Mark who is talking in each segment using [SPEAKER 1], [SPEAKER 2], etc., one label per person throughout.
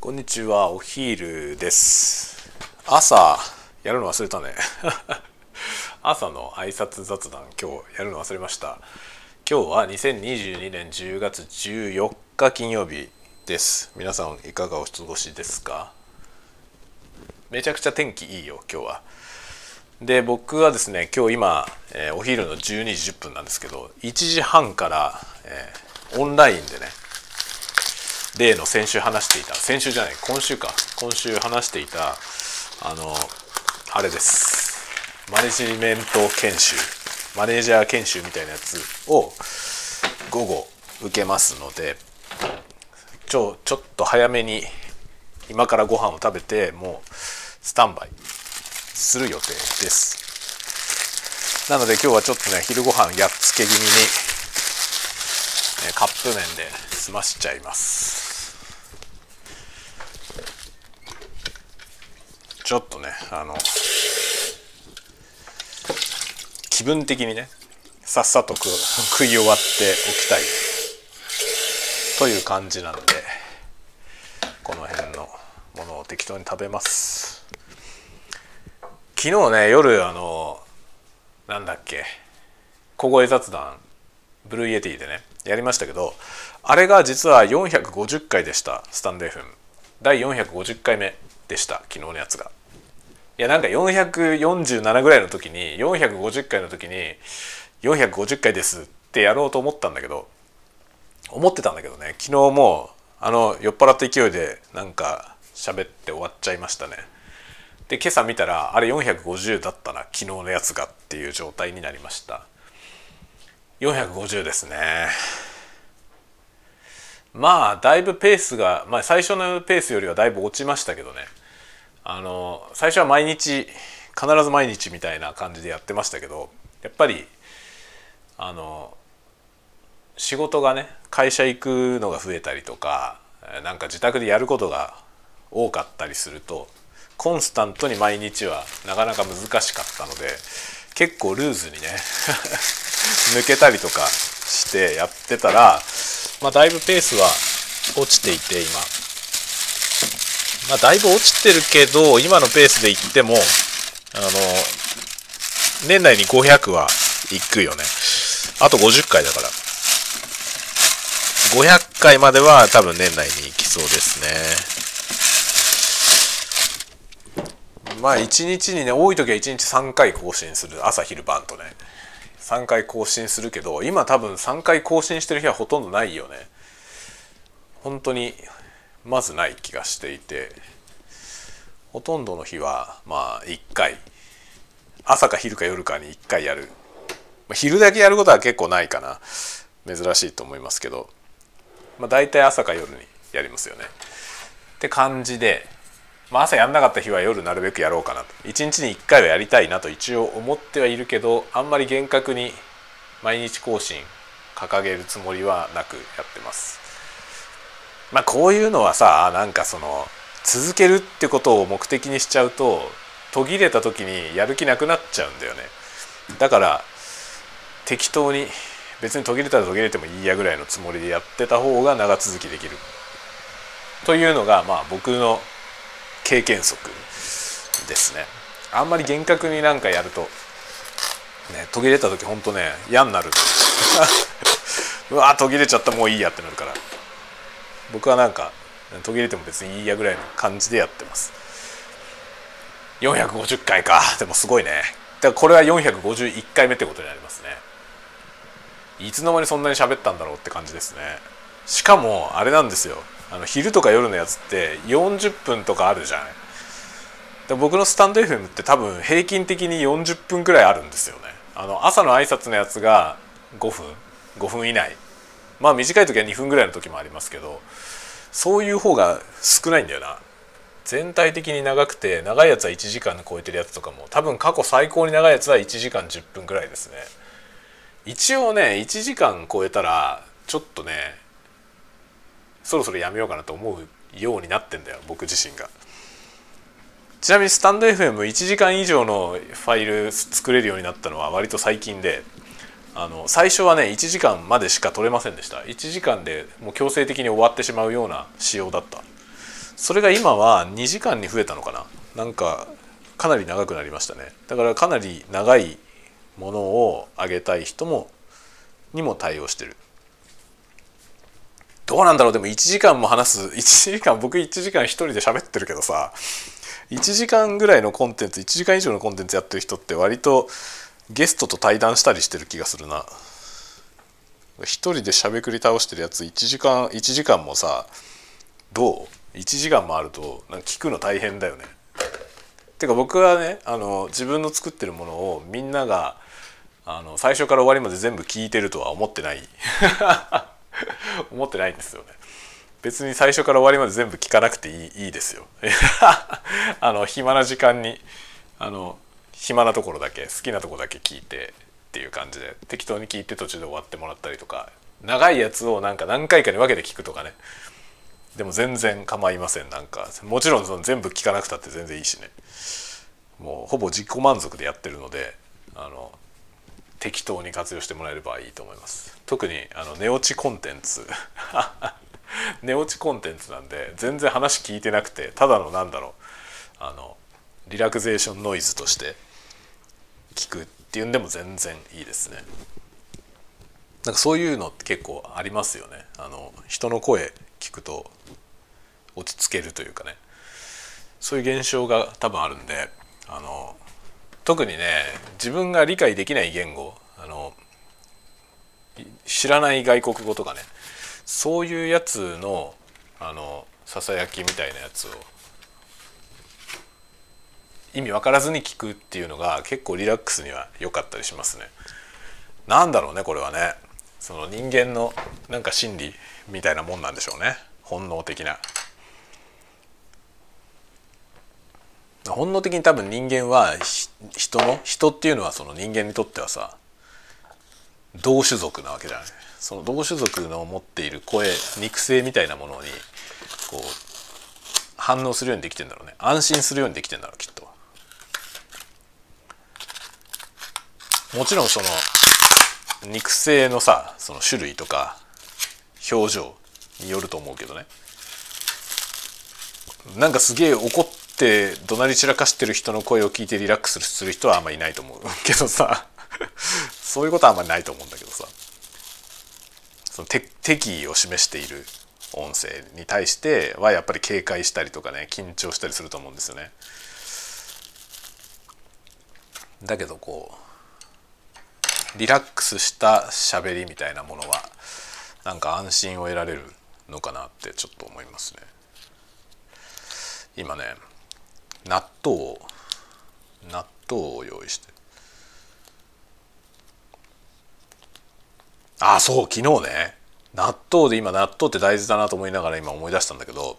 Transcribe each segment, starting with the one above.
[SPEAKER 1] こんにちはお昼です。朝やるの忘れたね。朝の挨拶雑談今日やるの忘れました。今日は2022年10月14日金曜日です。皆さんいかがお過ごしですか？めちゃくちゃ天気いいよ今日は。で僕はですね今日今、えー、お昼の12時10分なんですけど1時半から、えー、オンラインでね例の先週話していた先週じゃない今週か。今週話していたあのあれです。マネジメント研修。マネージャー研修みたいなやつを午後受けますのでちょちょっと早めに今からご飯を食べてもうスタンバイする予定です。なので今日はちょっとね昼ご飯やっつけ気味にカップ麺で済ましちゃいます。ちょっとねあの気分的にねさっさと 食い終わっておきたい。という感じなんでこの辺のものを適当に食べます。昨日ね夜あのなんだっけ小声雑談ブルーイエティでねやりましたけどあれが実は450回でしたスタンド FM 第450回目でした昨日のやつが。いやなんか447ぐらいの時に450回の時に450回ですってやろうと思ったんだけど思ってたんだけどね昨日もあの酔っ払った勢いでなんか喋って終わっちゃいましたね。で今朝見たらあれ450だったな昨日のやつがっていう状態になりました。450ですね。まあだいぶペースが、まあ、最初のペースよりはだいぶ落ちましたけどね。あの最初は毎日必ず毎日みたいな感じでやってましたけどやっぱりあの仕事がね会社行くのが増えたりとかなんか自宅でやることが多かったりするとコンスタントに毎日はなかなか難しかったので結構ルーズにね 抜けたりとかしてやってたら、まあ、だいぶペースは落ちていて今まあ、だいぶ落ちてるけど、今のペースでいっても、あの、年内に500はいくよね。あと50回だから。500回までは多分年内に行きそうですね。まあ1日にね、多い時は1日3回更新する。朝昼晩とね。3回更新するけど、今多分3回更新してる日はほとんどないよね。本当にまずない気がしていてほとんどの日はまあ1回朝か昼か夜かに1回やる昼だけやることは結構ないかな珍しいと思いますけど、まあ、大体朝か夜にやりますよねって感じで、まあ、朝やんなかった日は夜なるべくやろうかなと。1日に1回はやりたいなと一応思ってはいるけどあんまり厳格に毎日更新掲げるつもりはなくやってます。まあこういうのはさなんかその続けるってことを目的にしちゃうと途切れた時にやる気なくなっちゃうんだよね。だから適当に別に途切れたら途切れてもいいやぐらいのつもりでやってた方が長続きできる。というのがまあ僕の経験則ですね。あんまり厳格になんかやるとね途切れた時ほんとね嫌になる。うわ途切れちゃったもういいやってなるから。僕はなんか途切れても別にいいやぐらいの感じでやってます。450回か。でもすごいね。だからこれは451回目ってことになりますね。いつの間にそんなに喋ったんだろうって感じですね。しかもあれなんですよ。あの昼とか夜のやつって40分とかあるじゃないで僕のスタンド FM って多分平均的に40分くらいあるんですよね。あの朝の挨拶のやつが5分。5分以内。まあ短い時は2分ぐらいの時もありますけどそういう方が少ないんだよな。全体的に長くて長いやつは1時間超えてるやつとかも多分過去最高に長いやつは1時間10分ぐらいですね。一応ね1時間超えたらちょっとねそろそろやめようかなと思うようになってんだよ僕自身が。ちなみにスタンド FM1 時間以上のファイル作れるようになったのは割と最近であの最初はね1時間までしか取れませんでした。1時間でもう強制的に終わってしまうような仕様だった。それが今は2時間に増えたのかな。なんかかなり長くなりましたね。だからかなり長いものをあげたい人もにも対応してる。どうなんだろう。でも1時間も話す 1時間僕1時間一人で喋ってるけどさ1時間ぐらいのコンテンツ1時間以上のコンテンツやってる人って割とゲストと対談したりしてる気がするな。一人でしゃべくり倒してるやつ1時間1時間もさどう？1時間もあるとなんか聞くの大変だよね。てか僕はねあの自分の作ってるものをみんながあの最初から終わりまで全部聞いてるとは思ってない。思ってないんですよね。別に最初から終わりまで全部聞かなくていいいいですよ。あの暇な時間にあの暇なところだけ好きなところだけ聞いてっていう感じで適当に聞いて途中で終わってもらったりとか長いやつをなんか何回かに分けて聞くとかね。でも全然構いません。なんかもちろんその全部聞かなくたって全然いいしね。もうほぼ自己満足でやってるのであの適当に活用してもらえればいいと思います。特にあの寝落ちコンテンツ。寝落ちコンテンツなんで全然話聞いてなくてただのなんだろう。あのリラクゼーションノイズとして聞くっていうんでも全然いいですね。なんかそういうのって結構ありますよね。あの人の声聞くと落ち着けるというかね。そういう現象が多分あるんであの特にね自分が理解できない言語あの知らない外国語とかねそういうやつのあのささやきみたいなやつを意味分からずに聞くっていうのが結構リラックスには良かったりしますね。なんだろうねこれはねその人間のなんか心理みたいなもんなんでしょうね本能的な。本能的に多分人間は人の人っていうのはその人間にとってはさ同種族なわけじゃないその同種族の持っている声肉声みたいなものにこう反応するようにできてんだろうね。安心するようにできてんだろうきっと。もちろんその肉声のさその種類とか表情によると思うけどね。なんかすげえ怒ってって怒鳴り散らかしてる人の声を聞いてリラックスする人はあんまりいないと思うけどさそういうことはあんまりないと思うんだけどさその敵意を示している音声に対してはやっぱり警戒したりとかね緊張したりすると思うんですよね。だけどこうリラックスした喋りみたいなものはなんか安心を得られるのかなってちょっと思いますね。今ね納豆を納豆を用意して。あそう昨日ね。納豆で今納豆って大豆だなと思いながら今思い出したんだけど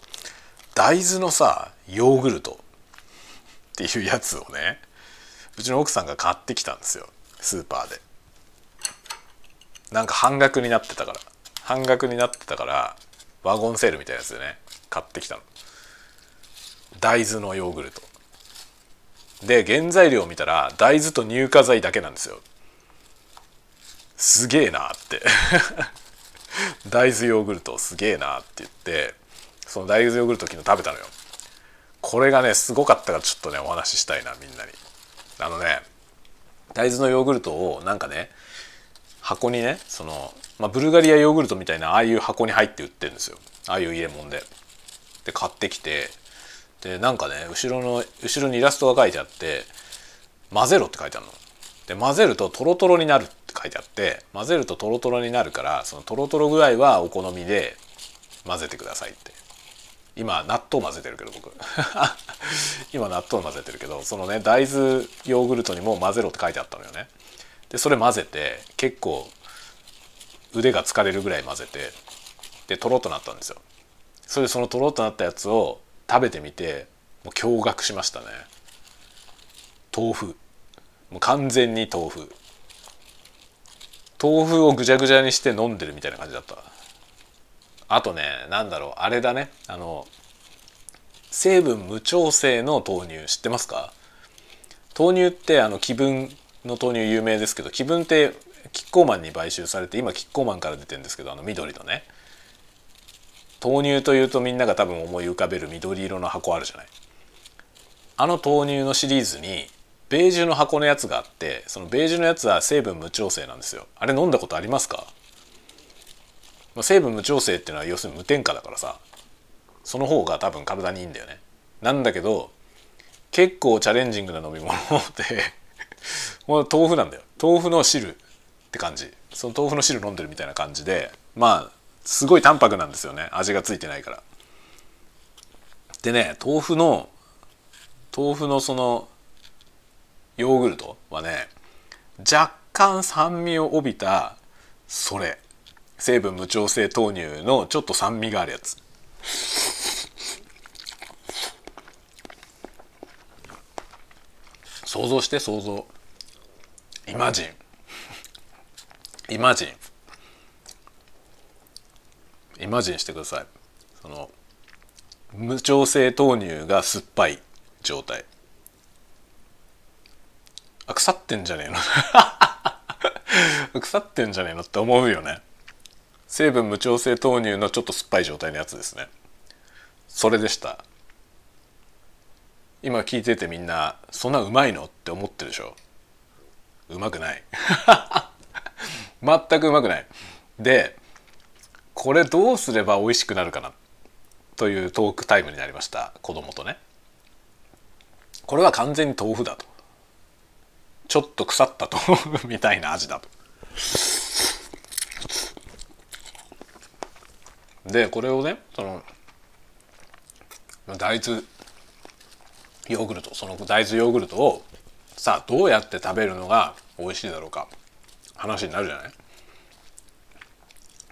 [SPEAKER 1] 大豆のさヨーグルト。っていうやつをねうちの奥さんが買ってきたんですよ。スーパーで。なんか半額になってたから。半額になってたからワゴンセールみたいなやつでね買ってきたの。大豆のヨーグルト。で原材料を見たら大豆と乳化剤だけなんですよ。すげえなって。大豆ヨーグルトすげえなって言ってその大豆ヨーグルト昨日食べたのよ。これがねすごかったからちょっとねお話ししたいなみんなに。あのね大豆のヨーグルトをなんかね箱にねその、まあ、ブルガリアヨーグルトみたいなああいう箱に入って売ってるんですよ。ああいう入れ物で。で買ってきてでなんかね後ろの後ろにイラストが書いてあって「混ぜろ」って書いてあるの。で混ぜるとトロトロになるって書いてあって混ぜるとトロトロになるからそのトロトロ具合はお好みで混ぜてくださいって。今納豆混ぜてるけど僕。今納豆混ぜてるけどそのね大豆ヨーグルトにも混ぜろって書いてあったのよね。でそれ混ぜて結構腕が疲れるぐらい混ぜてでとろっとなったんですよ。それでそのとろっとなったやつを食べてみてもう驚愕しましたね。豆腐。もう完全に豆腐。豆腐をぐちゃぐちゃにして飲んでるみたいな感じだった。あとね何だろうあれだね。あの成分無調整の豆乳。知ってますか？豆乳ってあの気分の豆乳有名ですけど気分ってキッコーマンに買収されて今キッコーマンから出てるんですけどあの緑のね。豆乳というとみんなが多分思い浮かべる緑色の箱あるじゃない。あの豆乳のシリーズにベージュの箱のやつがあってそのベージュのやつは成分無調整なんですよ。あれ飲んだことありますか？まあ成分無調整っていうのは要するに無添加だからさ。その方が多分体にいいんだよね。なんだけど結構チャレンジングな飲み物で もう豆腐なんだよ。豆腐の汁って感じ。その豆腐の汁飲んでるみたいな感じでまあすごい淡白なんですよね。味がついてないから。でね豆腐の豆腐のそのヨーグルトはね若干酸味を帯びたそれ。成分無調整豆乳のちょっと酸味があるやつ。想像して想像。イマジン。イマジン。イマジンしてください。その無調整豆乳が酸っぱい状態。あ腐ってんじゃねえの？腐ってんじゃねえのって思うよね。成分無調整豆乳のちょっと酸っぱい状態のやつですね。それでした。今聞いててみんなそんなうまいのって思ってるでしょ？うまくない。全くうまくない。でこれどうすれば美味しくなるかな？というトークタイムになりました。子供とね。これは完全に豆腐だと。ちょっと腐った豆腐 みたいな味だと。でこれをねその大豆ヨーグルトその大豆ヨーグルトをさあどうやって食べるのが美味しいだろうか。話になるじゃない、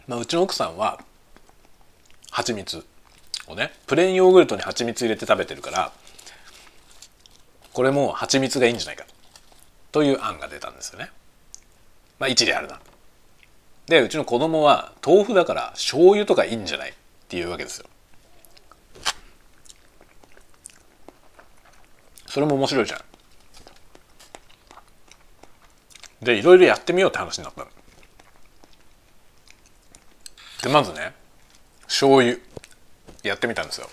[SPEAKER 1] まあ、うちの奥さんは蜂蜜をねプレーンヨーグルトに蜂蜜入れて食べてるからこれも蜂蜜がいいんじゃないかという案が出たんですよね。まあ一理あるな。でうちの子供は豆腐だから醤油とかいいんじゃないっていうわけですよ。それも面白いじゃん。でいろいろやってみようって話になったのでまずね醤油やってみたんですよ。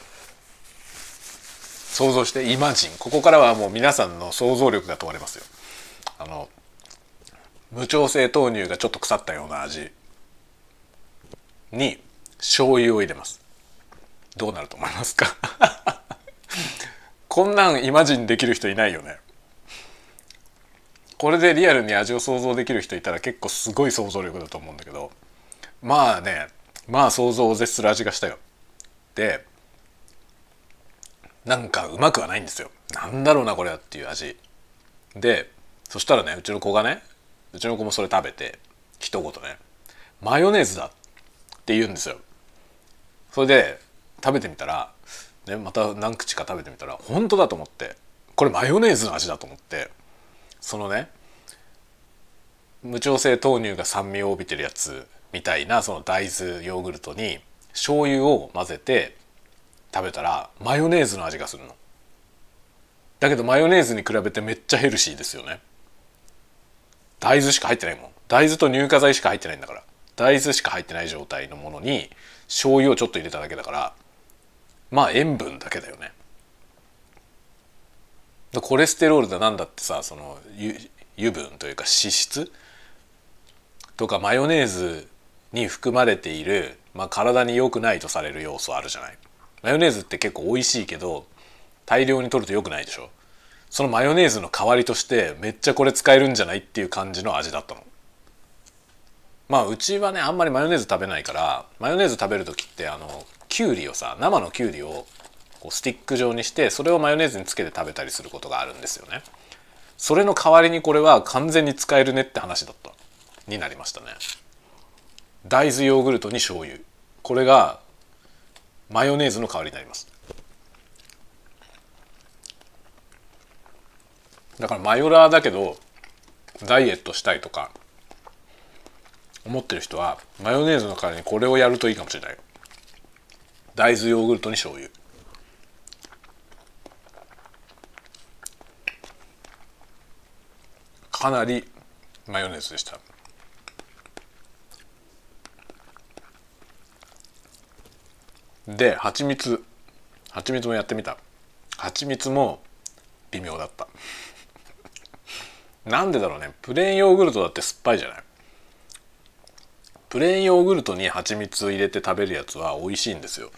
[SPEAKER 1] 想像してイマジン。ここからはもう皆さんの想像力が問われますよ。あの無調整豆乳がちょっと腐ったような味に醤油を入れます。どうなると思いますか？こんなんイマジンできる人いないよね。これでリアルに味を想像できる人いたら結構すごい想像力だと思うんだけど。まあねまあ想像を絶する味がしたよ。でなんかうまくはないんですよ。なんだろうなこれはっていう味。でそしたらねうちの子がねうちの子もそれ食べて一言ね「マヨネーズだ」って言うんですよ。それで食べてみたら、ね、また何口か食べてみたら本当だと思ってこれマヨネーズの味だと思ってそのね無調整豆乳が酸味を帯びてるやつみたいなその大豆ヨーグルトに醤油を混ぜて食べたらマヨネーズの味がするの。だけどマヨネーズに比べてめっちゃヘルシーですよね。大豆しか入ってないもん大豆と乳化剤しか入ってないんだから大豆しか入ってない状態のものに醤油をちょっと入れただけだからまあ塩分だけだよねコレステロールだなんだってさその油分というか脂質とかマヨネーズに含まれている、まあ、体に良くないとされる要素あるじゃないマヨネーズって結構美味しいけど大量に取ると良くないでしょそのマヨネーズの代わりとしてめっちゃこれ使えるんじゃないっていう感じの味だったの。まあうちはねあんまりマヨネーズ食べないからマヨネーズ食べる時ってあのきゅうりをさ生のきゅうりをこうスティック状にしてそれをマヨネーズにつけて食べたりすることがあるんですよね。それの代わりにこれは完全に使えるねって話だったになりましたね。大豆ヨーグルトに醤油。これがマヨネーズの代わりになります。だからマヨラーだけどダイエットしたいとか思ってる人はマヨネーズの代わりにこれをやるといいかもしれない。大豆ヨーグルトに醤油。かなりマヨネーズでした。で蜂蜜。蜂蜜もやってみた。蜂蜜も微妙だった。なんでだろうね。プレーンヨーグルトだって酸っぱいじゃない。プレーンヨーグルトに蜂蜜を入れて食べるやつは美味しいんですよ。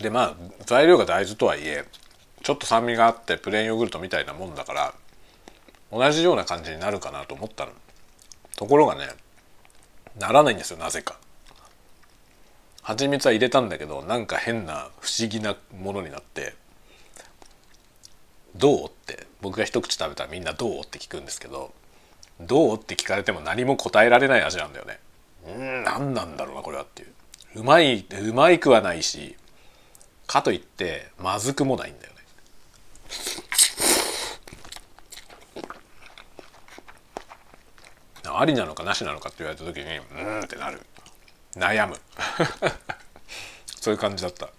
[SPEAKER 1] でまあ材料が大豆とはいえちょっと酸味があってプレーンヨーグルトみたいなもんだから同じような感じになるかなと思ったの。ところがねならないんですよなぜか蜂蜜は入れたんだけどなんか変な不思議なものになって「どう?」って僕が一口食べたらみんな「どう?」って聞くんですけど「どう?」って聞かれても何も答えられない味なんだよねうん何なんだろうなこれはっていううまいうまいくはないしかといってまずくもないんだよねありなのかなしなのかって言われた時にうんってなる。悩む。そういう感じだった。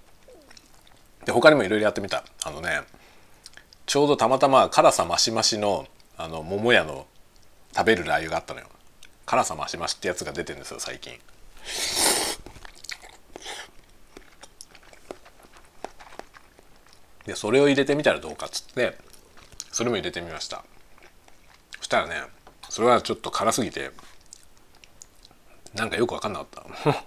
[SPEAKER 1] で他にもいろいろやってみた。あのねちょうどたまたま辛さ増し増しのあの桃屋の食べるラー油があったのよ。辛さ増し増しってやつが出てるんですよ最近。でそれを入れてみたらどうかっつってそれも入れてみました。そしたらねそれはちょっと辛すぎてなんかよく分かんなかった。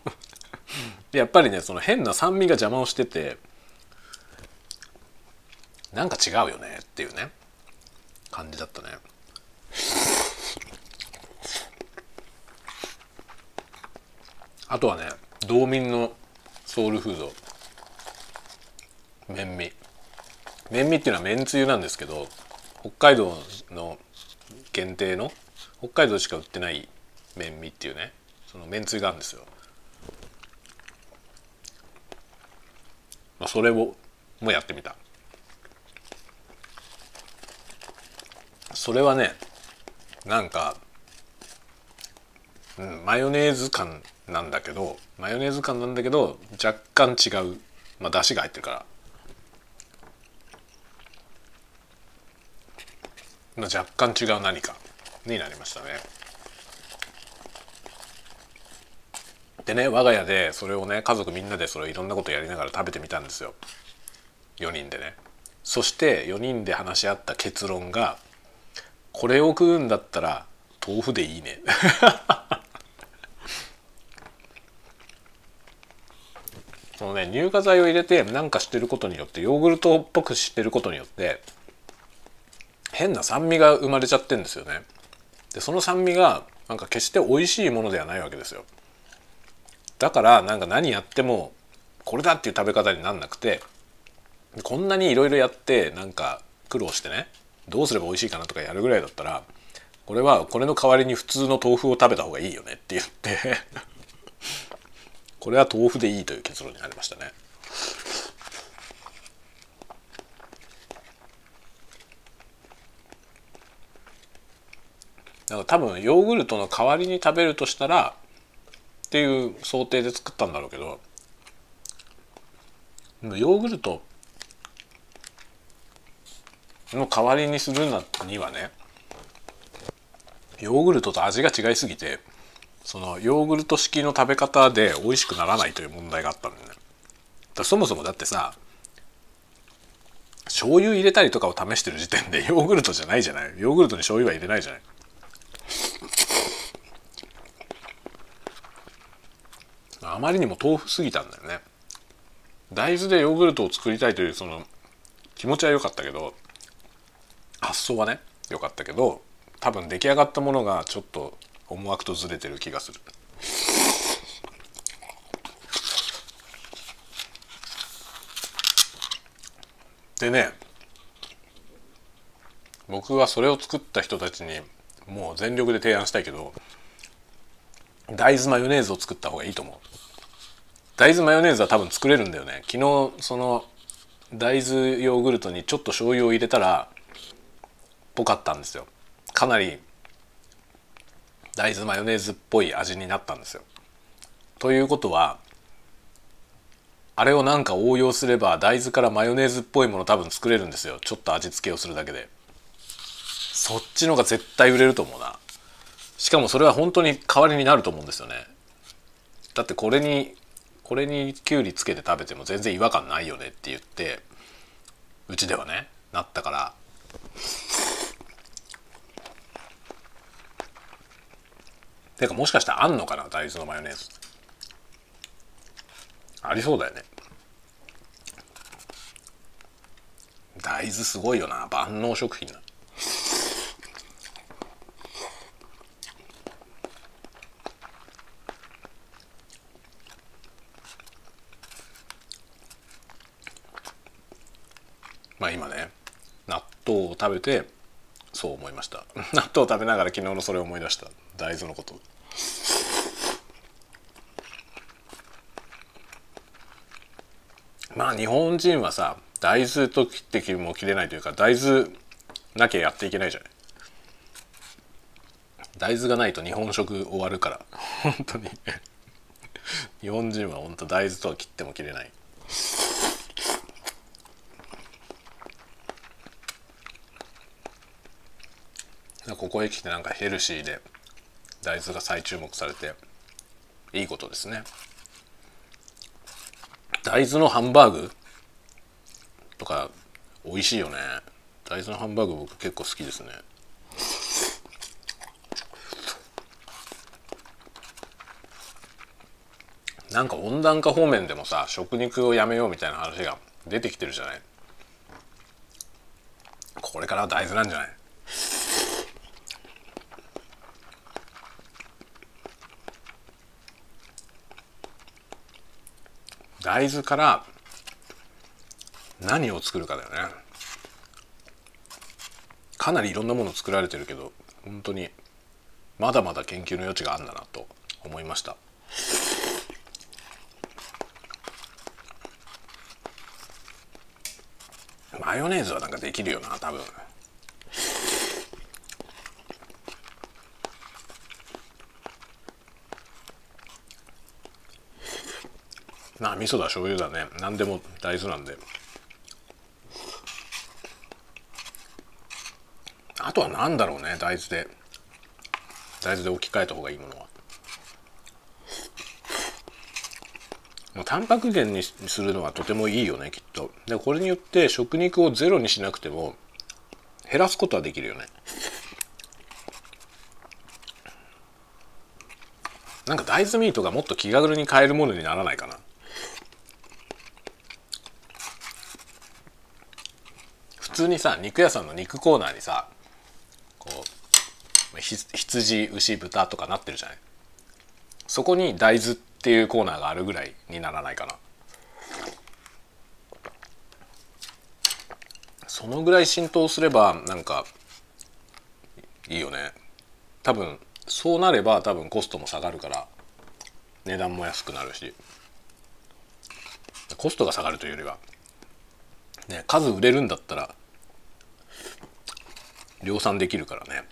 [SPEAKER 1] やっぱりねその変な酸味が邪魔をしててなんか違うよねっていうね感じだったね。あとはね道民のソウルフード。麺味。麺味っていうのは麺つゆなんですけど北海道の限定の北海道しか売ってない麺味っていうねその麺つゆがあるんですよ、まあ、それをもやってみた。それはねなんか、うん、マヨネーズ感なんだけどマヨネーズ感なんだけど若干違うまあ出汁が入ってるから。まあ若干違う何か。になりましたね。でね我が家でそれをね家族みんなでそれいろんなことやりながら食べてみたんですよ。4人でね。そして4人で話し合った結論がこれを食うんだったら豆腐でいいね。そのね乳化剤を入れてなんかしてることによってヨーグルトっぽくしてることによって変な酸味が生まれちゃってんですよね。でその酸味がなんか決して美味しいものではないわけですよだからなんか何やってもこれだっていう食べ方になんなくてこんなにいろいろやってなんか苦労してねどうすれば美味しいかなとかやるぐらいだったらこれはこれの代わりに普通の豆腐を食べた方がいいよねって言ってこれは豆腐でいいという結論になりましたね。だから多分ヨーグルトの代わりに食べるとしたらっていう想定で作ったんだろうけどヨーグルトの代わりにするなにはねヨーグルトと味が違いすぎてそのヨーグルト式の食べ方で美味しくならないという問題があったんだよね。だそもそもだってさ醤油入れたりとかを試してる時点でヨーグルトじゃないじゃない？ヨーグルトに醤油は入れないじゃない？あまりにも豆腐すぎたんだよね大豆でヨーグルトを作りたいというその気持ちは良かったけど発想はね良かったけど多分出来上がったものがちょっと思惑とずれてる気がする。でね僕はそれを作った人たちにもう全力で提案したいけど大豆マヨネーズを作った方がいいと思う大豆マヨネーズは多分作れるんだよね。昨日その大豆ヨーグルトにちょっと醤油を入れたらぽかったんですよ。かなり大豆マヨネーズっぽい味になったんですよ。ということはあれをなんか応用すれば大豆からマヨネーズっぽいもの多分作れるんですよ。ちょっと味付けをするだけで。そっちのが絶対売れると思うな。しかもそれは本当に代わりになると思うんですよね。だってこれにこれにきゅうりつけて食べても全然違和感ないよねって言ってうちではねなったから。てかもしかしたらあんのかな大豆のマヨネーズ。ありそうだよね。大豆すごいよな万能食品な。まあ今ね納豆を食べてそう思いました。納豆を食べながら昨日のそれを思い出した。大豆のこと。まあ日本人はさ大豆と切って切も切れないというか大豆なきゃやっていけないじゃない。大豆がないと日本食終わるから。本当に。日本人は本当大豆とは切っても切れない。ここへ来てなんかヘルシーで大豆が再注目されていいことですね。大豆のハンバーグ？とか美味しいよね。大豆のハンバーグ僕結構好きですね。なんか温暖化方面でもさ食肉をやめようみたいな話が出てきてるじゃない？これからは大豆なんじゃない？大豆から何を作るかだよね。かなりいろんなもの作られてるけど本当にまだまだ研究の余地があるんだなと思いました。マヨネーズはなんかできるよな多分。味噌だ醤油だね。何でも大豆なんで。あとは何だろうね大豆で。大豆で置き換えた方がいいものは。もうタンパク源にするのはとてもいいよねきっと。でこれによって食肉をゼロにしなくても減らすことはできるよね。なんか大豆ミートがもっと気軽に買えるものにならないかな。通にさ肉屋さんの肉コーナーにさこう羊牛豚とかなってるじゃない？そこに大豆っていうコーナーがあるぐらいにならないかな。そのぐらい浸透すればなんかいいよね。多分そうなれば多分コストも下がるから値段も安くなるし。コストが下がるというよりはね数売れるんだったら量産できるからね。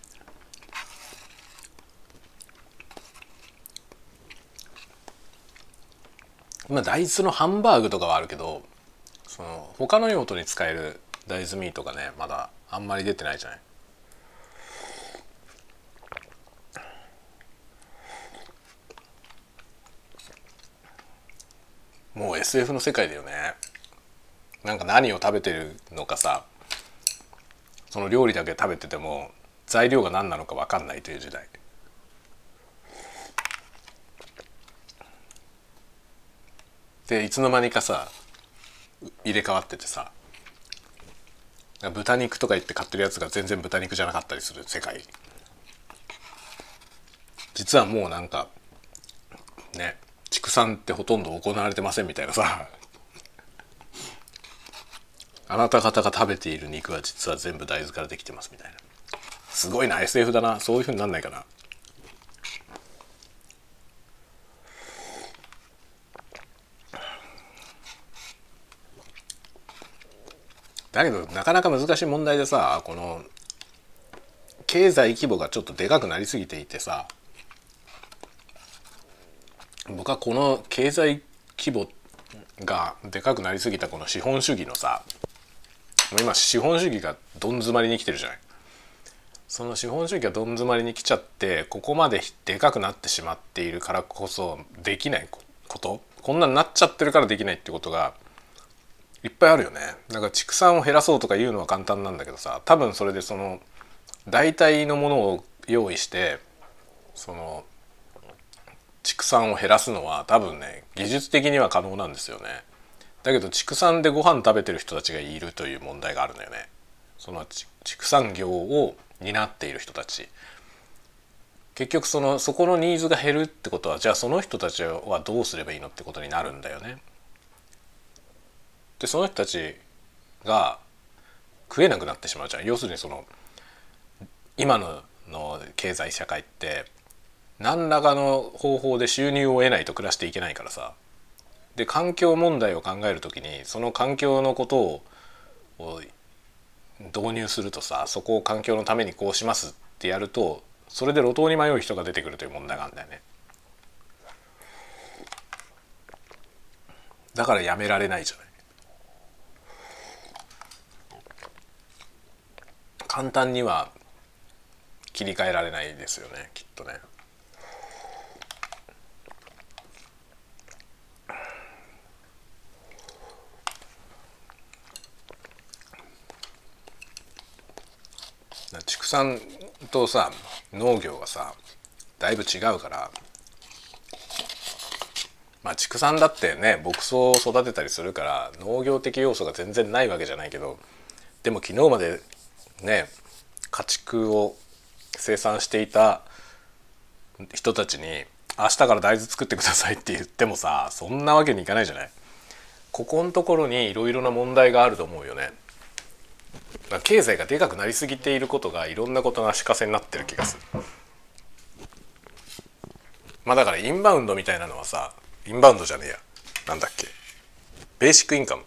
[SPEAKER 1] 今大豆のハンバーグとかはあるけどその他の用途に使える大豆ミートがねまだあんまり出てないじゃない。もう SF の世界だよね。なんか何を食べてるのかさ。その料理だけ食べてても材料が何なのか分かんないという時代。でいつの間にかさ入れ替わっててさ豚肉とか言って買ってるやつが全然豚肉じゃなかったりする世界。実はもうなんかね畜産ってほとんど行われてませんみたいなさ。あなた方が食べている肉は実は全部大豆からできてますみたいな。すごいな SF だな。そういうふうになんないかな。だけどなかなか難しい問題でさこの経済規模がちょっとでかくなりすぎていてさ僕はこの経済規模がでかくなりすぎたこの資本主義のさもう今資本主義がどん詰まりに来てるじゃない。その資本主義がどん詰まりに来ちゃってここまででかくなってしまっているからこそできないこと？こんなになっちゃってるからできないってことがいっぱいあるよね。だから畜産を減らそうとか言うのは簡単なんだけどさ多分それでその代替のものを用意してその畜産を減らすのは多分ね技術的には可能なんですよね。だけど畜産でご飯食べてる人たちがいるという問題があるんだよね。その畜産業を担っている人たち。結局そのそこのニーズが減るってことはじゃあその人たちはどうすればいいのってことになるんだよね。でその人たちが食えなくなってしまうじゃん。要するにその今のの経済社会って何らかの方法で収入を得ないと暮らしていけないからさ。で環境問題を考える時にその環境のことを導入するとさそこを環境のためにこうしますってやるとそれで路頭に迷う人が出てくるという問題があるんだよねだからやめられないじゃない簡単には切り替えられないですよねきっとね。畜産とさ農業がさだいぶ違うからまあ畜産だってね牧草を育てたりするから農業的要素が全然ないわけじゃないけどでも昨日までね家畜を生産していた人たちに明日から大豆作ってくださいって言ってもさそんなわけにいかないじゃない？ここのところにいろいろな問題があると思うよね。経済がでかくなりすぎていることがいろんなことの足かせになってる気がする。まあだからインバウンドみたいなのはさインバウンドじゃねえや。なんだっけ。ベーシックインカム。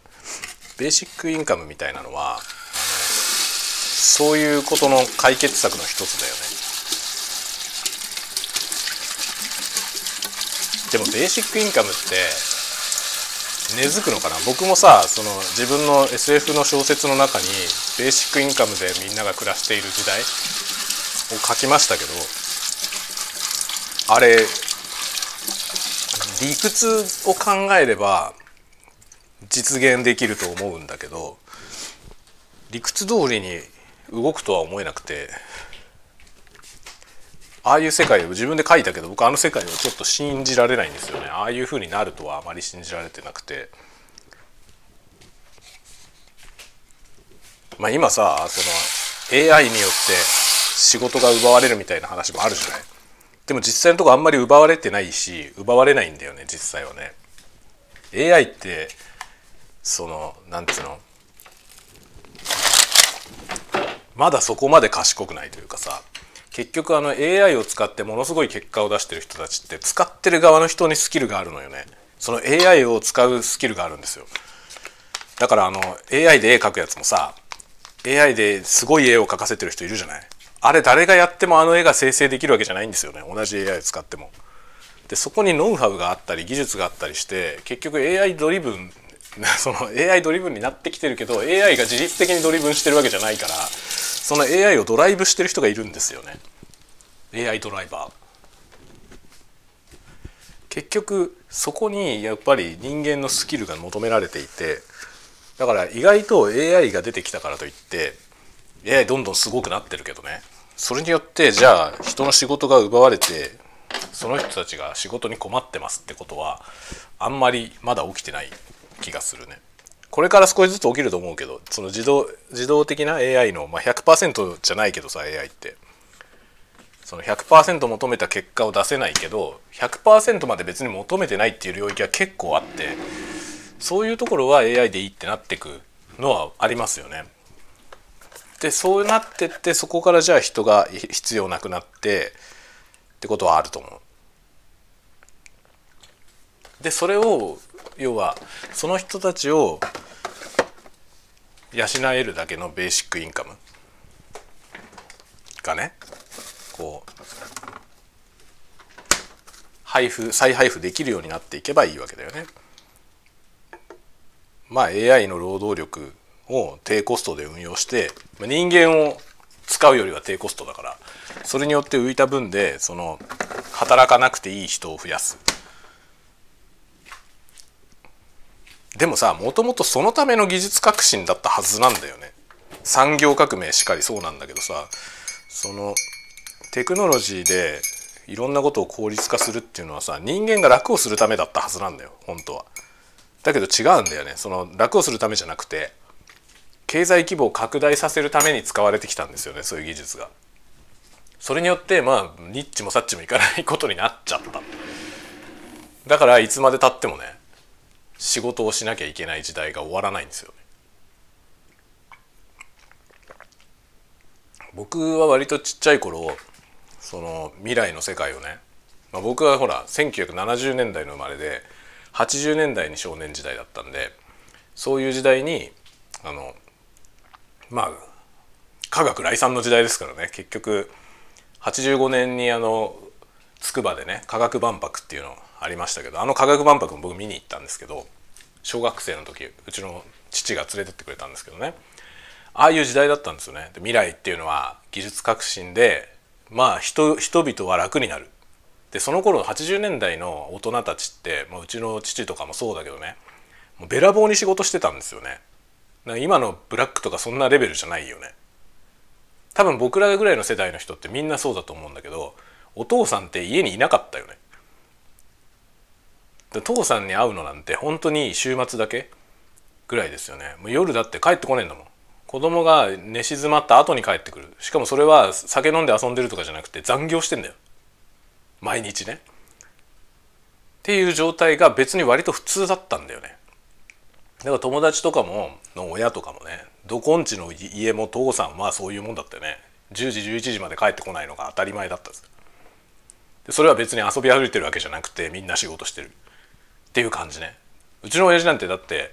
[SPEAKER 1] ベーシックインカムみたいなのはそういうことの解決策の一つだよね。でもベーシックインカムって根付くのかな？僕もさその自分の SF の小説の中にベーシックインカムでみんなが暮らしている時代を書きましたけどあれ理屈を考えれば実現できると思うんだけど理屈通りに動くとは思えなくてああいう世界を自分で書いたけど僕あの世界をちょっと信じられないんですよね。ああいう風になるとはあまり信じられてなくて。まあ今さその AI によって仕事が奪われるみたいな話もあるじゃない。でも実際のとこあんまり奪われてないし奪われないんだよね実際はね。AI ってそのなんつうの？まだそこまで賢くないというかさ。結局あの AI を使ってものすごい結果を出してる人たちって使ってる側の人にスキルがあるのよね。その AI を使うスキルがあるんですよ。だからあの AI で絵描くやつもさ AI ですごい絵を描かせてる人いるじゃない。あれ誰がやってもあの絵が生成できるわけじゃないんですよね。同じ AI を使っても。でそこにノウハウがあったり技術があったりして結局 AI ドリブン その AI ドリブンになってきてるけど AI が自律的に driven してるわけじゃないからその AI をドライブしてる人がいるんですよね。AI ドライバー。結局そこにやっぱり人間のスキルが求められていてだから意外と AI が出てきたからといって AI どんどんすごくなってるけどね。それによってじゃあ人の仕事が奪われてその人たちが仕事に困ってますってことはあんまりまだ起きてない。気がするね。これから少しずつ起きると思うけどその自動自動的な AI の、まあ、100%じゃないけどさ AI ってその100%求めた結果を出せないけど100%まで別に求めてないっていう領域は結構あってそういうところは AI でいいってなってくのはありますよね。でそうなってってそこからじゃあ人が必要なくなってってことはあると思う。でそれを要はその人たちを養えるだけのベーシックインカムがねこう配布再配布できるようになっていけばいいわけだよね。まあ AI の労働力を低コストで運用して人間を使うよりは低コストだからそれによって浮いた分でその働かなくていい人を増やすでもさもともとそのための技術革新だったはずなんだよね産業革命しかりそうなんだけどさそのテクノロジーでいろんなことを効率化するっていうのはさ人間が楽をするためだったはずなんだよ本当は。だけど違うんだよねその楽をするためじゃなくて経済規模を拡大させるために使われてきたんですよねそういう技術が。それによってまあニッチもサッチもいかないことになっちゃっただからいつまでたってもね仕事をしなきゃいけない時代が終わらないんですよね。僕は割とちっちゃい頃その未来の世界をね、まあ、僕はほら1970年代の生まれで80年代に少年時代だったんでそういう時代にあのまあ科学来産の時代ですからね。結局85年にあの筑波でね科学万博っていうのをありましたけどあの科学万博も僕見に行ったんですけど小学生の時うちの父が連れてってくれたんですけどね。ああいう時代だったんですよね。で未来っていうのは技術革新でまあ人人々は楽になる。でその頃の80年代の大人たちって、まあ、うちの父とかもそうだけどねもうべらぼうに仕事してたんですよね。今のブラックとかそんなレベルじゃないよね。多分僕らぐらいの世代の人ってみんなそうだと思うんだけどお父さんって家にいなかったよね。父さんに会うのなんて本当に週末だけぐらいですよね。もう夜だって帰ってこねえんだもん。子供が寝静まった後に帰ってくる。しかもそれは酒飲んで遊んでるとかじゃなくて残業してんだよ。毎日ね。っていう状態が別に割と普通だったんだよね。だから友達とかもの親とかもねどこんちの家も父さんはそういうもんだったよね。10時11時まで帰ってこないのが当たり前だったんですでそれは別に遊び歩いてるわけじゃなくてみんな仕事してる。っていう感じねうちの親父なんてだって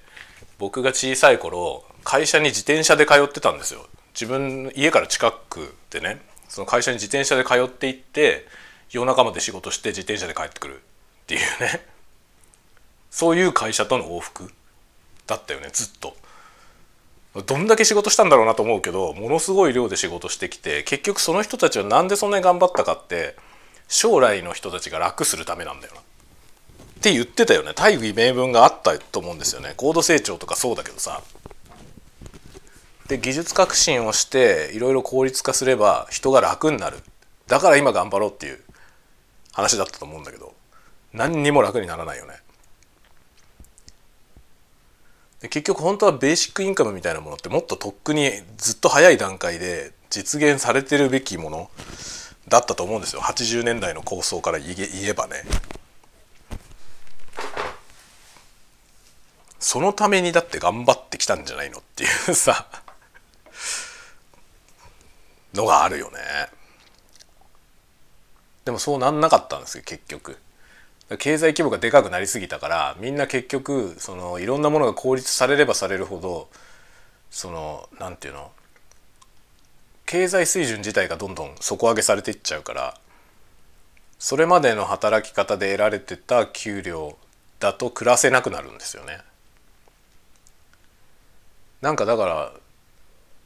[SPEAKER 1] 僕が小さい頃会社に自転車で通ってたんですよ自分家から近くでねその会社に自転車で通って行って夜中まで仕事して自転車で帰ってくるっていうねそういう会社との往復だったよねずっと。どんだけ仕事したんだろうなと思うけどものすごい量で仕事してきて結局その人たちは何でそんなに頑張ったかって将来の人たちが楽するためなんだよな。って言ってたよね大義名分があったと思うんですよね高度成長とかそうだけどさ。で技術革新をしていろいろ効率化すれば人が楽になるだから今頑張ろうっていう話だったと思うんだけど何にも楽にならないよね。で結局本当はベーシックインカムみたいなものってもっととっくにずっと早い段階で実現されてるべきものだったと思うんですよ80年代の構想から言えばね。そのためにだって頑張ってきたんじゃないのっていうさのがあるよね。でもそうなんなかったんですよ結局。経済規模がでかくなりすぎたからみんな結局そのいろんなものが効率されればされるほどそのなんていうの経済水準自体がどんどん底上げされていっちゃうからそれまでの働き方で得られてた給料だと暮らせなくなるんですよね。なんかだから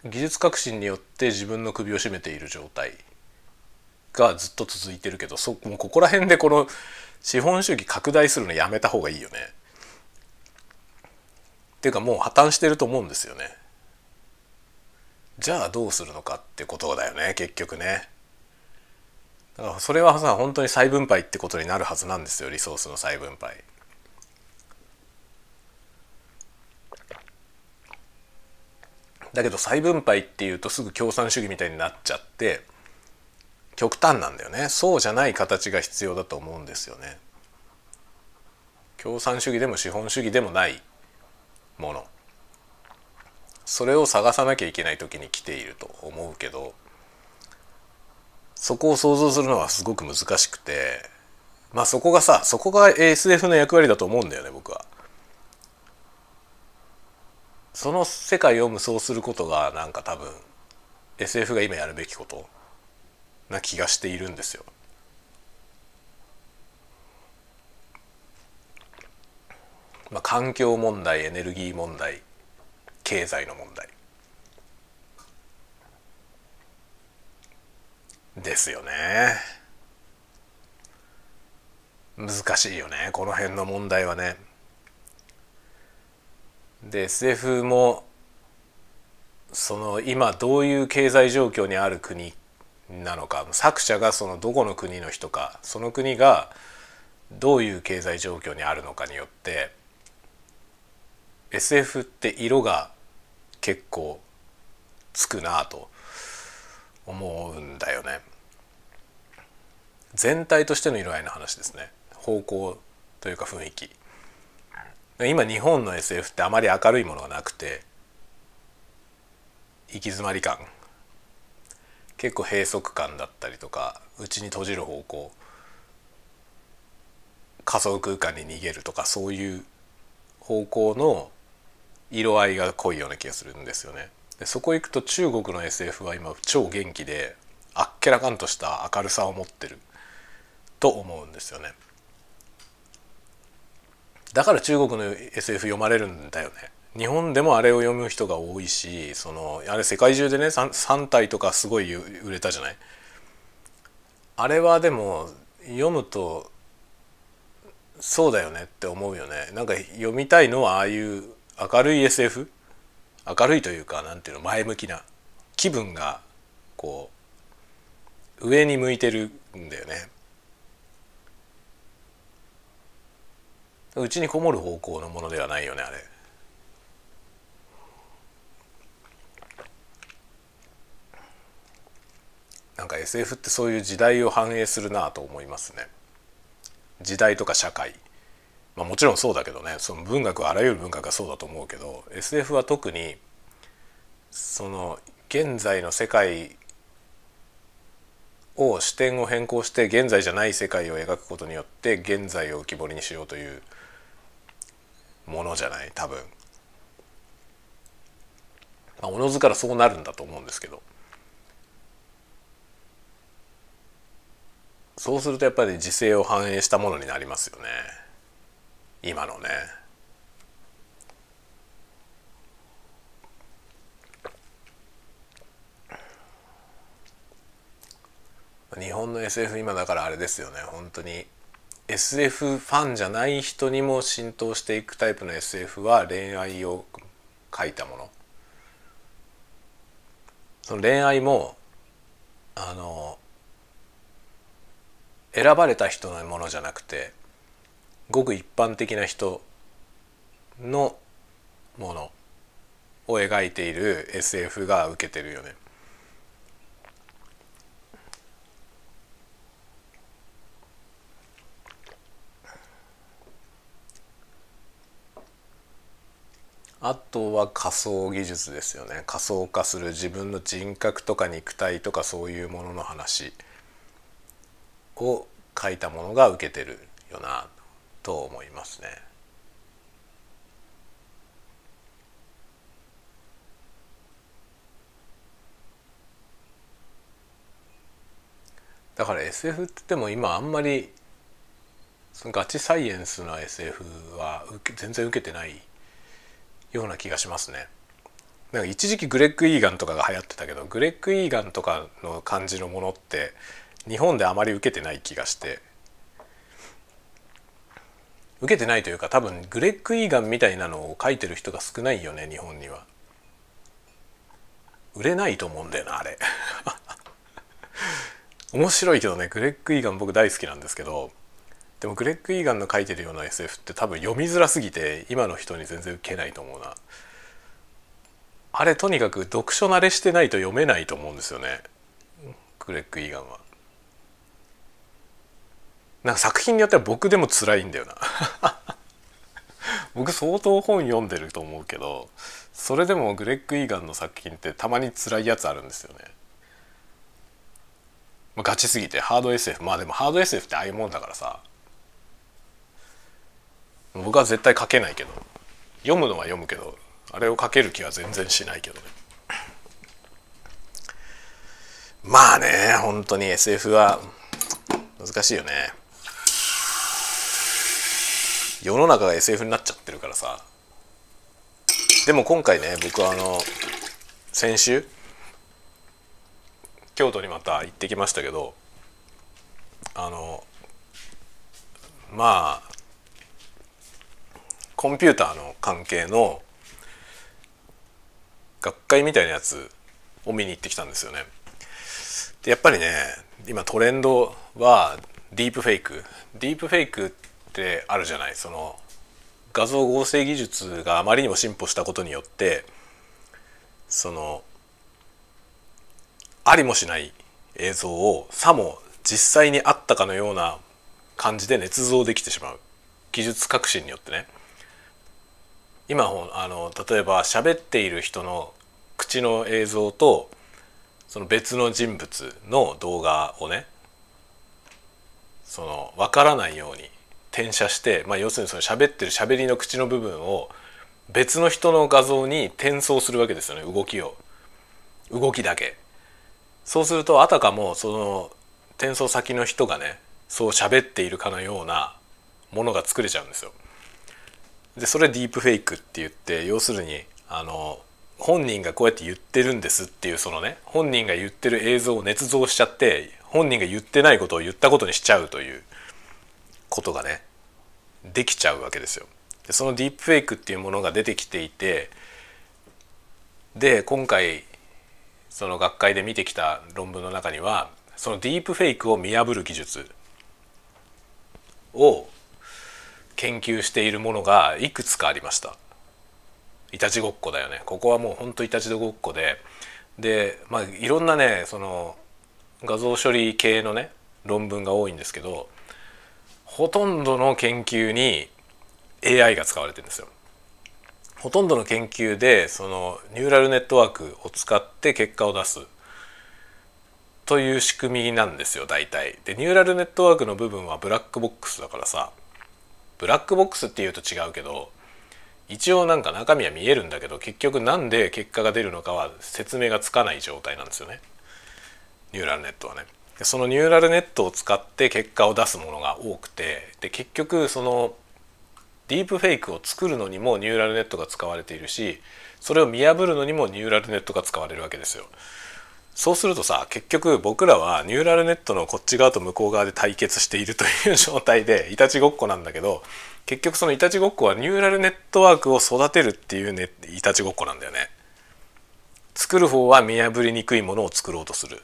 [SPEAKER 1] 技術革新によって自分の首を絞めている状態がずっと続いてるけどそもうここら辺でこの資本主義拡大するのやめた方がいいよね。っていうかもう破綻してると思うんですよね。じゃあどうするのかってことだよね結局ね。だからそれはさ本当に再分配ってことになるはずなんですよリソースの再分配。だけど再分配っていうとすぐ共産主義みたいになっちゃって極端なんだよね。そうじゃない形が必要だと思うんですよね。共産主義でも資本主義でもないもの。それを探さなきゃいけない時に来ていると思うけどそこを想像するのはすごく難しくてまあそこがさそこが SF の役割だと思うんだよね僕は。その世界を無双することがなんか多分 SF が今やるべきことな気がしているんですよ。まあ、環境問題エネルギー問題経済の問題ですよね。難しいよね。この辺の問題はね。で SF もその今どういう経済状況にある国なのか作者がそのどこの国の人かその国がどういう経済状況にあるのかによって SF って色が結構つくなと思うんだよね。全体としての色合いの話ですね方向というか雰囲気今日本の SF ってあまり明るいものがなくて行き詰まり感結構閉塞感だったりとか内に閉じる方向仮想空間に逃げるとかそういう方向の色合いが濃いような気がするんですよね。でそこ行くと中国の SF は今超元気であっけらかんとした明るさを持ってると思うんですよね。だから中国の SF 読まれるんだよね。日本でもあれを読む人が多いしそのあれ世界中でね 3, 3体とかすごい売れたじゃない？あれはでも読むとそうだよねって思うよね。なんか読みたいのはああいう明るい SF 明るいというかなんていうの前向きな気分がこう上に向いてるんだよね。うちにこもる方向のものではないよねあれ。なんか SF ってそういう時代を反映するなと思いますね。時代とか社会。まあもちろんそうだけどね。その文学はあらゆる文学がそうだと思うけど SF は特にその現在の世界を視点を変更して現在じゃない世界を描くことによって現在を浮き彫りにしようというものじゃない多分。まあ、おのずからそうなるんだと思うんですけどそうするとやっぱり時勢を反映したものになりますよね今のね。日本の SF 今だからあれですよね本当に SF ファンじゃない人にも浸透していくタイプの SF は恋愛を書いたものその恋愛もあの選ばれた人のものじゃなくてごく一般的な人のものを描いている SF が受けてるよね。あとは仮想技術ですよね仮想化する自分の人格とか肉体とかそういうものの話を書いたものが受けてるよなと思いますね。だから SF って言っても今あんまりそのガチサイエンスな SF は全然受けてないような気がしますね。なんか一時期グレッグ・イーガンとかが流行ってたけどグレッグ・イーガンとかの感じのものって日本であまり受けてない気がして受けてないというか多分グレッグ・イーガンみたいなのを書いてる人が少ないよね日本には。売れないと思うんだよなあれ。面白いけどねグレッグ・イーガン僕大好きなんですけどでもグレッグ・イーガンの書いてるような SF って多分読みづらすぎて今の人に全然受けないと思うな。あれとにかく読書慣れしてないと読めないと思うんですよね。グレッグ・イーガンは。なんか作品によっては僕でも辛いんだよな。僕相当本読んでると思うけどそれでもグレッグ・イーガンの作品ってたまに辛いやつあるんですよね。ガチすぎてハード SF まあでもハード SF ってああいうもんだからさ。僕は絶対書けないけど読むのは読むけどあれを書ける気は全然しないけどね。まあね本当に SF は難しいよね。世の中が SF になっちゃってるからさ。でも今回ね僕はあの先週京都にまた行ってきましたけどあのまあコンピューターの関係の学会みたいなやつを見に行ってきたんですよね。でやっぱりね今トレンドはディープフェイク。ディープフェイクってあるじゃない。その画像合成技術があまりにも進歩したことによってそのありもしない映像をさも実際にあったかのような感じで捏造できてしまう。技術革新によってね。今あの例えば喋っている人の口の映像とその別の人物の動画をねその分からないように転写して、まあ、要するにその喋ってる喋りの口の部分を別の人の画像に転送するわけですよね動きを動きだけそうするとあたかもその転送先の人がねそう喋っているかのようなものが作れちゃうんですよ。でそれディープフェイクって言って要するにあの本人がこうやって言ってるんですっていうそのね本人が言ってる映像を捏造しちゃって本人が言ってないことを言ったことにしちゃうということがねできちゃうわけですよ。でそのディープフェイクっていうものが出てきていてで今回その学会で見てきた論文の中にはそのディープフェイクを見破る技術を研究しているものがいくつかありました。いたちごっこだよね。ここはもうほんといたちごっこで。でまあいろんなねその画像処理系のね論文が多いんですけどほとんどの研究に AI が使われてるんですよ。ほとんどの研究でそのニューラルネットワークを使って結果を出す。という仕組みなんですよ大体。でニューラルネットワークの部分はブラックボックスだからさ。ブラックボックスっていうと違うけど一応なんか中身は見えるんだけど結局なんで結果が出るのかは説明がつかない状態なんですよねニューラルネットはね。そのニューラルネットを使って結果を出すものが多くてで結局そのディープフェイクを作るのにもニューラルネットが使われているしそれを見破るのにもニューラルネットが使われるわけですよ。そうするとさ結局僕らはニューラルネットのこっち側と向こう側で対決しているという状態でいたちごっこなんだけど結局そのいたちごっこはニューラルネットワークを育てるっていうねいたちごっこなんだよね。作る方は見破りにくいものを作ろうとする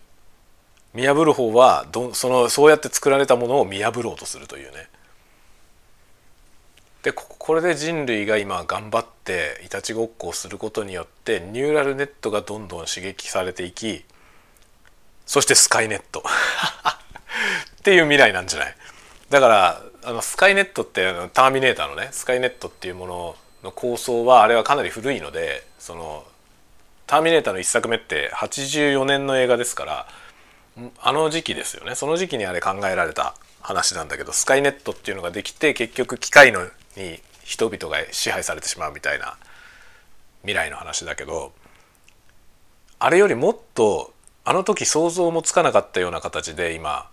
[SPEAKER 1] 見破る方はどそのそうやって作られたものを見破ろうとするというねでこれで人類が今頑張っていたちごっこをすることによってニューラルネットがどんどん刺激されていきそしてスカイネット。っていう未来なんじゃない？だからあのスカイネットってターミネーターのねスカイネットっていうものの構想はあれはかなり古いのでそのターミネーターの1作目って84年の映画ですからあの時期ですよね。その時期にあれ考えられた話なんだけどスカイネットっていうのができて結局機械のに人々が支配されてしまうみたいな未来の話だけどあれよりもっとあの時想像もつかなかったような形で今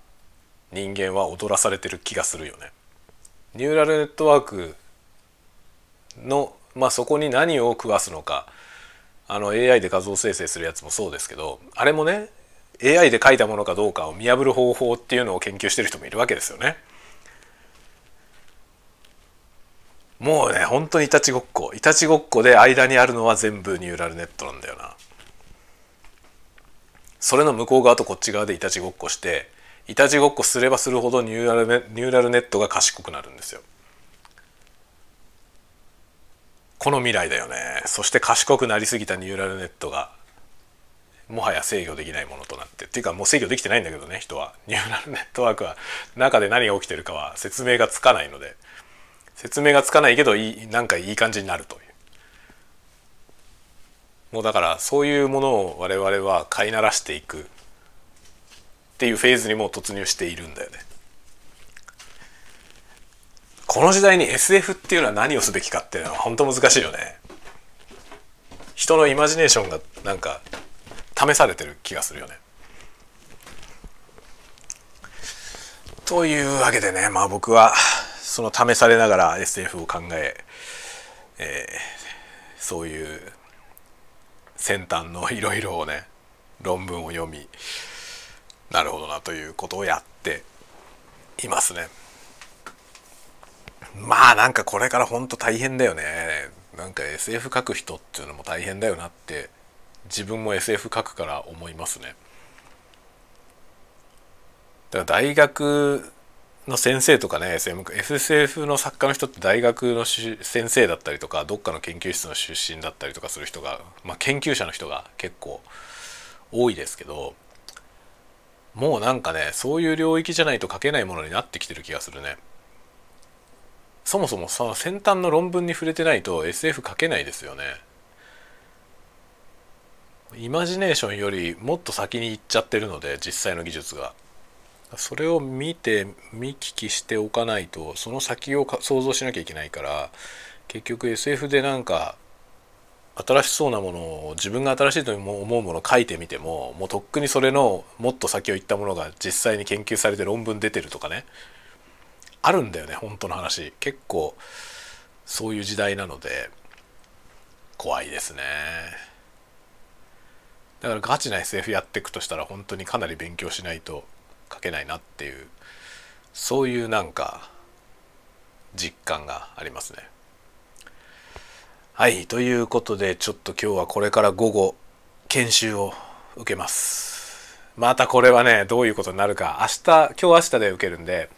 [SPEAKER 1] 人間は踊らされてる気がするよね。ニューラルネットワークのまあそこに何を食わすのかあの AI で画像生成するやつもそうですけどあれもね AI で書いたものかどうかを見破る方法っていうのを研究してる人もいるわけですよね。もうね本当にいたちごっこいたちごっこで間にあるのは全部ニューラルネットなんだよな。それの向こう側とこっち側でいたちごっこしていたちごっこすればするほどニューラルニューラルネットが賢くなるんですよ。この未来だよね。そして賢くなりすぎたニューラルネットがもはや制御できないものとなって。っていうかもう制御できてないんだけどね人は。ニューラルネットワークは中で何が起きてるかは説明がつかないので。説明がつかないけどいいなんかいい感じになるという。もうだからそういうものを我々は飼いならしていくっていうフェーズにも突入しているんだよねこの時代に SF っていうのは何をすべきかっていうのは本当難しいよね人のイマジネーションがなんか試されてる気がするよね。というわけでねまあ僕はその試されながら SF を考ええー、そういう先端のいろいろをね論文を読みなるほどなということをやっていますね。まあなんかこれからほんと大変だよね。なんか SF 書く人っていうのも大変だよなって自分も SF 書くから思いますね。だから大学の先生とかね SF の作家の人って大学の先生だったりとかどっかの研究室の出身だったりとかする人が、まあ、研究者の人が結構多いですけどもうなんかねそういう領域じゃないと書けないものになってきてる気がするね。そもそもその先端の論文に触れてないと SF 書けないですよね。イマジネーションよりもっと先に行っちゃってるので実際の技術が。それを見て見聞きしておかないとその先を想像しなきゃいけないから結局 SF でなんか新しそうなものを自分が新しいと思うものを書いてみてももうとっくにそれのもっと先を行ったものが実際に研究されて論文出てるとかね。あるんだよね本当の話。結構そういう時代なので怖いですね。だからガチな SF やっていくとしたら本当にかなり勉強しないと書けないなっていうそういうなんか実感がありますね。はいということでちょっと今日はこれから午後研修を受けます。またこれはねどういうことになるか明日今日明日で受けるんで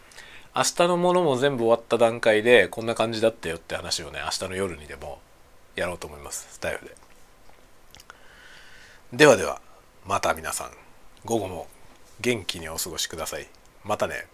[SPEAKER 1] 明日のものも全部終わった段階でこんな感じだったよって話をね明日の夜にでもやろうと思いますスタイルで。ではではまた皆さん午後も元気にお過ごしください。またね。